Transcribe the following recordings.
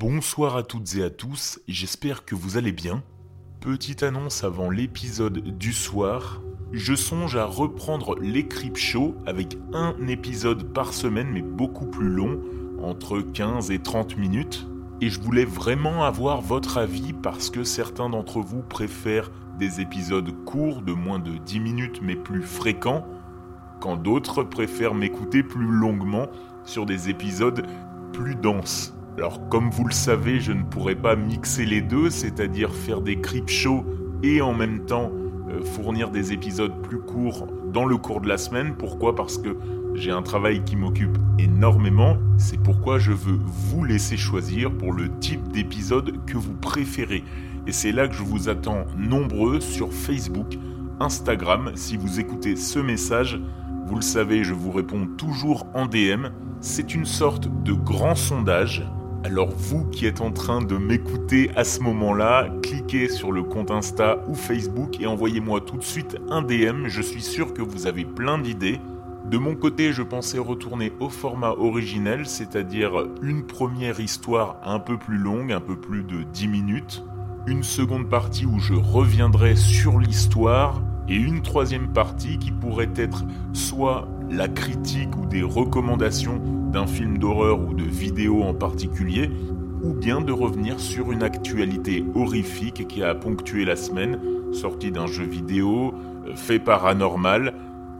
Bonsoir à toutes et à tous, j'espère que vous allez bien. Petite annonce avant l'épisode du soir, je songe à reprendre les Show avec un épisode par semaine mais beaucoup plus long, entre 15 et 30 minutes. Et je voulais vraiment avoir votre avis parce que certains d'entre vous préfèrent des épisodes courts de moins de 10 minutes mais plus fréquents, quand d'autres préfèrent m'écouter plus longuement sur des épisodes plus denses. Alors comme vous le savez, je ne pourrais pas mixer les deux, c'est-à-dire faire des creep shows et en même temps euh, fournir des épisodes plus courts dans le cours de la semaine. Pourquoi? Parce que j'ai un travail qui m'occupe énormément. C'est pourquoi je veux vous laisser choisir pour le type d'épisode que vous préférez. Et c'est là que je vous attends nombreux sur Facebook, Instagram. Si vous écoutez ce message, vous le savez, je vous réponds toujours en DM. C'est une sorte de grand sondage alors vous qui êtes en train de m'écouter à ce moment-là, cliquez sur le compte Insta ou Facebook et envoyez-moi tout de suite un DM, je suis sûr que vous avez plein d'idées. De mon côté, je pensais retourner au format originel, c'est-à-dire une première histoire un peu plus longue, un peu plus de 10 minutes, une seconde partie où je reviendrai sur l'histoire, et une troisième partie qui pourrait être soit la critique ou des recommandations d'un film d'horreur ou de vidéo en particulier, ou bien de revenir sur une actualité horrifique qui a ponctué la semaine, sortie d'un jeu vidéo, euh, fait paranormal,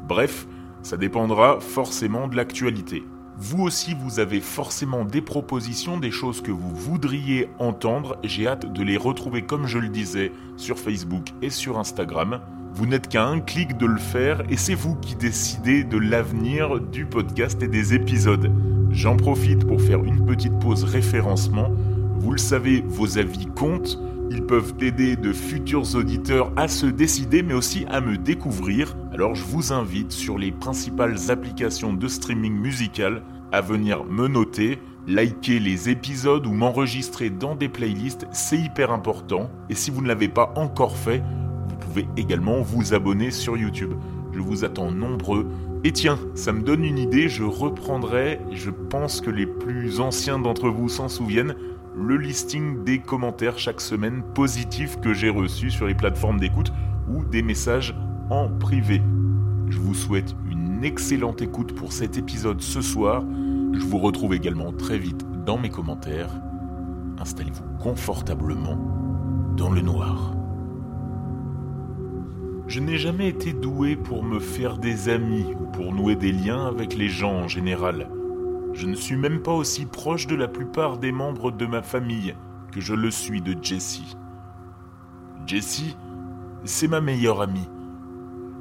bref, ça dépendra forcément de l'actualité. Vous aussi, vous avez forcément des propositions, des choses que vous voudriez entendre. J'ai hâte de les retrouver, comme je le disais, sur Facebook et sur Instagram. Vous n'êtes qu'à un clic de le faire et c'est vous qui décidez de l'avenir du podcast et des épisodes. J'en profite pour faire une petite pause référencement. Vous le savez, vos avis comptent. Ils peuvent aider de futurs auditeurs à se décider mais aussi à me découvrir. Alors je vous invite sur les principales applications de streaming musical à venir me noter, liker les épisodes ou m'enregistrer dans des playlists, c'est hyper important. Et si vous ne l'avez pas encore fait, pouvez également vous abonner sur YouTube. Je vous attends nombreux. Et tiens, ça me donne une idée, je reprendrai, je pense que les plus anciens d'entre vous s'en souviennent, le listing des commentaires chaque semaine positifs que j'ai reçus sur les plateformes d'écoute ou des messages en privé. Je vous souhaite une excellente écoute pour cet épisode ce soir. Je vous retrouve également très vite dans mes commentaires. Installez-vous confortablement dans le noir. Je n'ai jamais été doué pour me faire des amis ou pour nouer des liens avec les gens en général. Je ne suis même pas aussi proche de la plupart des membres de ma famille que je le suis de Jessie. Jessie, c'est ma meilleure amie.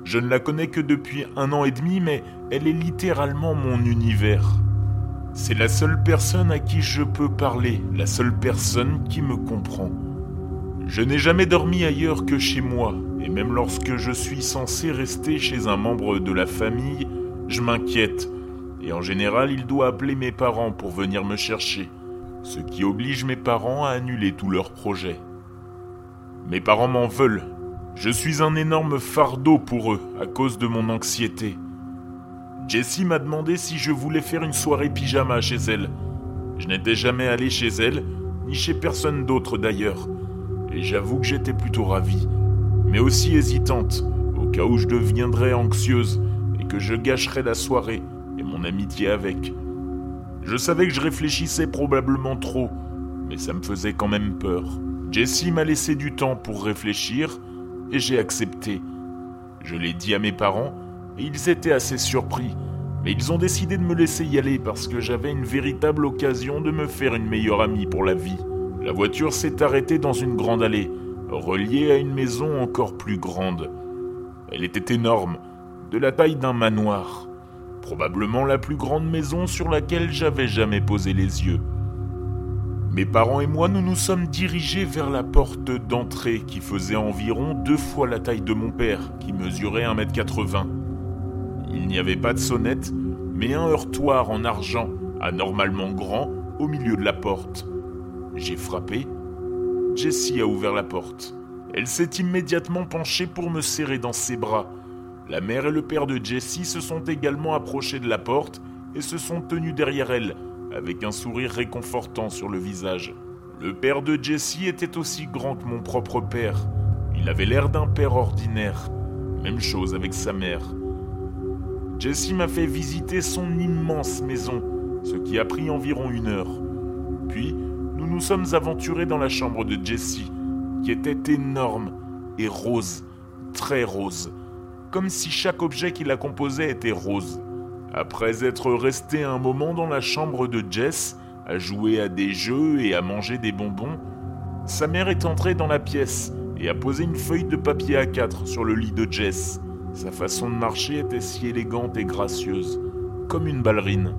Je ne la connais que depuis un an et demi, mais elle est littéralement mon univers. C'est la seule personne à qui je peux parler, la seule personne qui me comprend. Je n'ai jamais dormi ailleurs que chez moi, et même lorsque je suis censé rester chez un membre de la famille, je m'inquiète, et en général il doit appeler mes parents pour venir me chercher, ce qui oblige mes parents à annuler tous leurs projets. Mes parents m'en veulent, je suis un énorme fardeau pour eux à cause de mon anxiété. Jessie m'a demandé si je voulais faire une soirée pyjama chez elle. Je n'étais jamais allé chez elle, ni chez personne d'autre d'ailleurs et j'avoue que j'étais plutôt ravie, mais aussi hésitante, au cas où je deviendrais anxieuse et que je gâcherais la soirée et mon amitié avec. Je savais que je réfléchissais probablement trop, mais ça me faisait quand même peur. Jessie m'a laissé du temps pour réfléchir et j'ai accepté. Je l'ai dit à mes parents et ils étaient assez surpris, mais ils ont décidé de me laisser y aller parce que j'avais une véritable occasion de me faire une meilleure amie pour la vie. La voiture s'est arrêtée dans une grande allée, reliée à une maison encore plus grande. Elle était énorme, de la taille d'un manoir, probablement la plus grande maison sur laquelle j'avais jamais posé les yeux. Mes parents et moi, nous nous sommes dirigés vers la porte d'entrée qui faisait environ deux fois la taille de mon père, qui mesurait 1m80. Il n'y avait pas de sonnette, mais un heurtoir en argent, anormalement grand, au milieu de la porte. J'ai frappé. Jessie a ouvert la porte. Elle s'est immédiatement penchée pour me serrer dans ses bras. La mère et le père de Jessie se sont également approchés de la porte et se sont tenus derrière elle, avec un sourire réconfortant sur le visage. Le père de Jessie était aussi grand que mon propre père. Il avait l'air d'un père ordinaire. Même chose avec sa mère. Jessie m'a fait visiter son immense maison, ce qui a pris environ une heure. Puis, nous sommes aventurés dans la chambre de Jessie, qui était énorme et rose, très rose, comme si chaque objet qui la composait était rose. Après être resté un moment dans la chambre de Jess, à jouer à des jeux et à manger des bonbons, sa mère est entrée dans la pièce et a posé une feuille de papier A4 sur le lit de Jess. Sa façon de marcher était si élégante et gracieuse, comme une ballerine.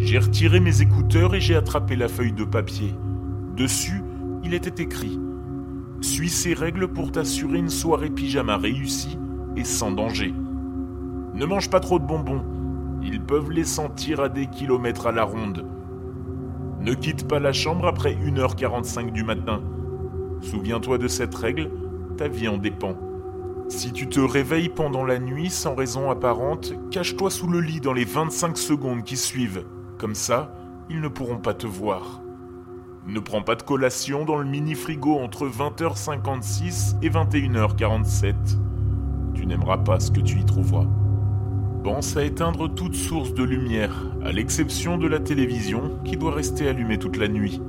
J'ai retiré mes écouteurs et j'ai attrapé la feuille de papier. Dessus, il était écrit Suis ces règles pour t'assurer une soirée pyjama réussie et sans danger. Ne mange pas trop de bonbons, ils peuvent les sentir à des kilomètres à la ronde. Ne quitte pas la chambre après 1h45 du matin. Souviens-toi de cette règle, ta vie en dépend. Si tu te réveilles pendant la nuit sans raison apparente, cache-toi sous le lit dans les 25 secondes qui suivent. Comme ça, ils ne pourront pas te voir. Ne prends pas de collation dans le mini-frigo entre 20h56 et 21h47. Tu n'aimeras pas ce que tu y trouveras. Pense à éteindre toute source de lumière, à l'exception de la télévision qui doit rester allumée toute la nuit.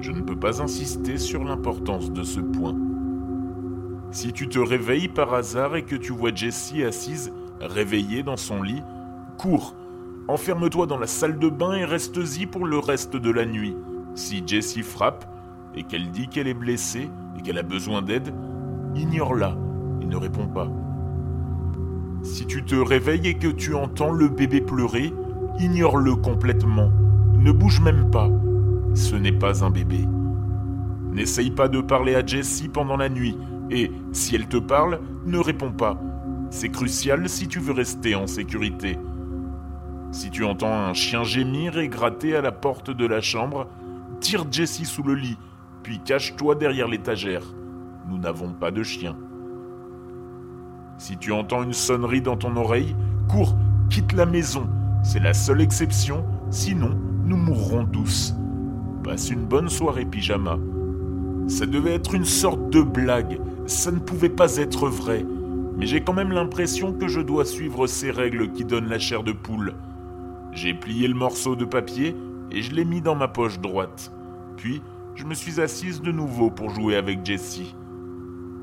Je ne peux pas insister sur l'importance de ce point. Si tu te réveilles par hasard et que tu vois Jessie assise, réveillée dans son lit, cours, enferme-toi dans la salle de bain et reste-y pour le reste de la nuit. Si Jessie frappe et qu'elle dit qu'elle est blessée et qu'elle a besoin d'aide, ignore-la et ne réponds pas. Si tu te réveilles et que tu entends le bébé pleurer, ignore-le complètement. Ne bouge même pas. Ce n'est pas un bébé. N'essaye pas de parler à Jessie pendant la nuit, et si elle te parle, ne réponds pas. C'est crucial si tu veux rester en sécurité. Si tu entends un chien gémir et gratter à la porte de la chambre, tire Jessie sous le lit, puis cache-toi derrière l'étagère. Nous n'avons pas de chien. Si tu entends une sonnerie dans ton oreille, cours, quitte la maison. C'est la seule exception, sinon nous mourrons tous. Passe une bonne soirée pyjama. Ça devait être une sorte de blague, ça ne pouvait pas être vrai, mais j'ai quand même l'impression que je dois suivre ces règles qui donnent la chair de poule. J'ai plié le morceau de papier et je l'ai mis dans ma poche droite. Puis, je me suis assise de nouveau pour jouer avec Jessie.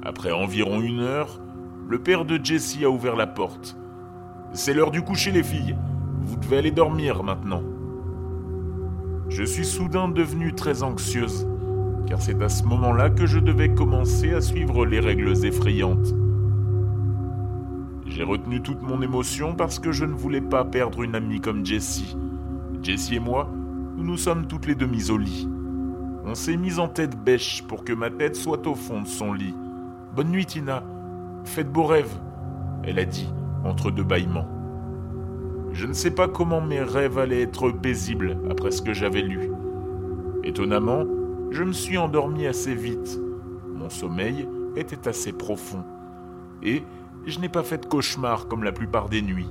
Après environ une heure, le père de Jessie a ouvert la porte. C'est l'heure du coucher, les filles. Vous devez aller dormir maintenant. Je suis soudain devenue très anxieuse car c'est à ce moment-là que je devais commencer à suivre les règles effrayantes. J'ai retenu toute mon émotion parce que je ne voulais pas perdre une amie comme Jessie. Jessie et moi, nous sommes toutes les deux mises au lit. On s'est mis en tête bêche pour que ma tête soit au fond de son lit. Bonne nuit, Tina. Faites beaux rêves, elle a dit, entre deux bâillements. Je ne sais pas comment mes rêves allaient être paisibles après ce que j'avais lu. Étonnamment, je me suis endormi assez vite. Mon sommeil était assez profond. Et je n'ai pas fait de cauchemar comme la plupart des nuits.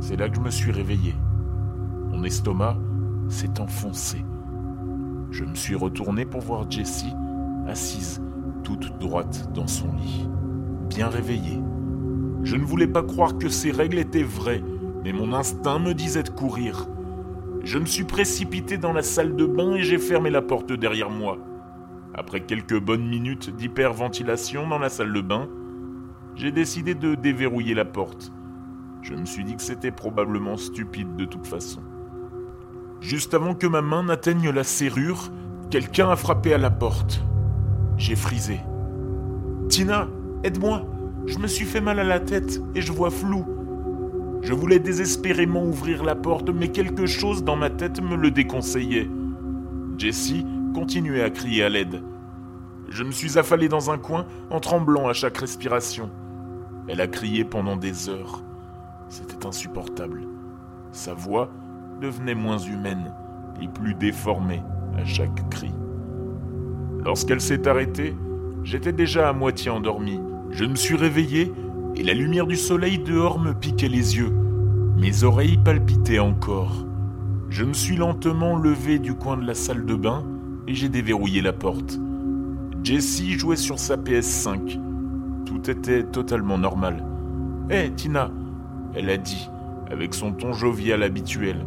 C'est là que je me suis réveillé. Mon estomac s'est enfoncé. Je me suis retourné pour voir Jessie assise toute droite dans son lit, bien réveillée. Je ne voulais pas croire que ces règles étaient vraies, mais mon instinct me disait de courir. Je me suis précipité dans la salle de bain et j'ai fermé la porte derrière moi. Après quelques bonnes minutes d'hyperventilation dans la salle de bain, j'ai décidé de déverrouiller la porte. Je me suis dit que c'était probablement stupide de toute façon. Juste avant que ma main n'atteigne la serrure, quelqu'un a frappé à la porte. J'ai frisé. Tina, aide-moi, je me suis fait mal à la tête et je vois flou. Je voulais désespérément ouvrir la porte, mais quelque chose dans ma tête me le déconseillait. Jessie continuait à crier à l'aide. Je me suis affalé dans un coin en tremblant à chaque respiration. Elle a crié pendant des heures. C'était insupportable. Sa voix devenait moins humaine et plus déformée à chaque cri. Lorsqu'elle s'est arrêtée, j'étais déjà à moitié endormi. Je me suis réveillé et la lumière du soleil dehors me piquait les yeux. Mes oreilles palpitaient encore. Je me suis lentement levé du coin de la salle de bain et j'ai déverrouillé la porte. Jessie jouait sur sa PS5. Tout était totalement normal. Hé, Tina elle a dit, avec son ton jovial habituel.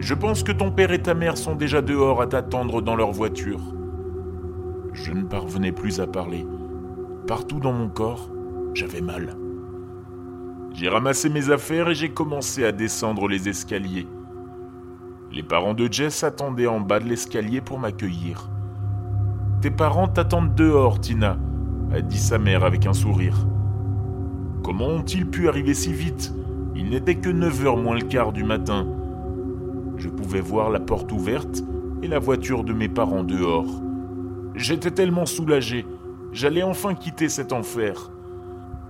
Je pense que ton père et ta mère sont déjà dehors à t'attendre dans leur voiture. Je ne parvenais plus à parler. Partout dans mon corps, j'avais mal. J'ai ramassé mes affaires et j'ai commencé à descendre les escaliers. Les parents de Jess attendaient en bas de l'escalier pour m'accueillir. Tes parents t'attendent dehors, Tina, a dit sa mère avec un sourire. Comment ont-ils pu arriver si vite? Il n'était que 9 heures moins le quart du matin. Je pouvais voir la porte ouverte et la voiture de mes parents dehors. J'étais tellement soulagé, j'allais enfin quitter cet enfer.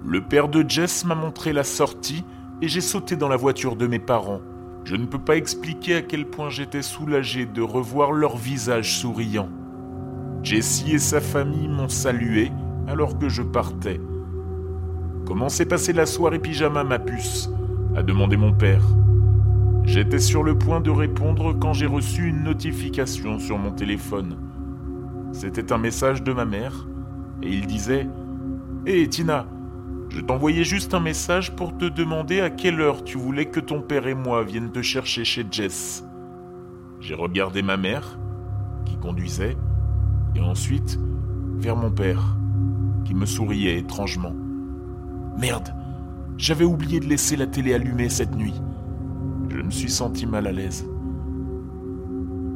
Le père de Jess m'a montré la sortie et j'ai sauté dans la voiture de mes parents. Je ne peux pas expliquer à quel point j'étais soulagé de revoir leur visage souriant. Jessie et sa famille m'ont salué alors que je partais. Comment s'est passée la soirée pyjama, ma puce? a demandé mon père. J'étais sur le point de répondre quand j'ai reçu une notification sur mon téléphone. C'était un message de ma mère, et il disait Hé Tina, je t'envoyais juste un message pour te demander à quelle heure tu voulais que ton père et moi viennent te chercher chez Jess. J'ai regardé ma mère, qui conduisait, et ensuite vers mon père, qui me souriait étrangement. Merde, j'avais oublié de laisser la télé allumée cette nuit. Je me suis senti mal à l'aise.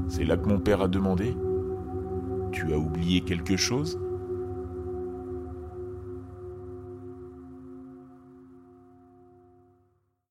C'est là que mon père a demandé Tu as oublié quelque chose?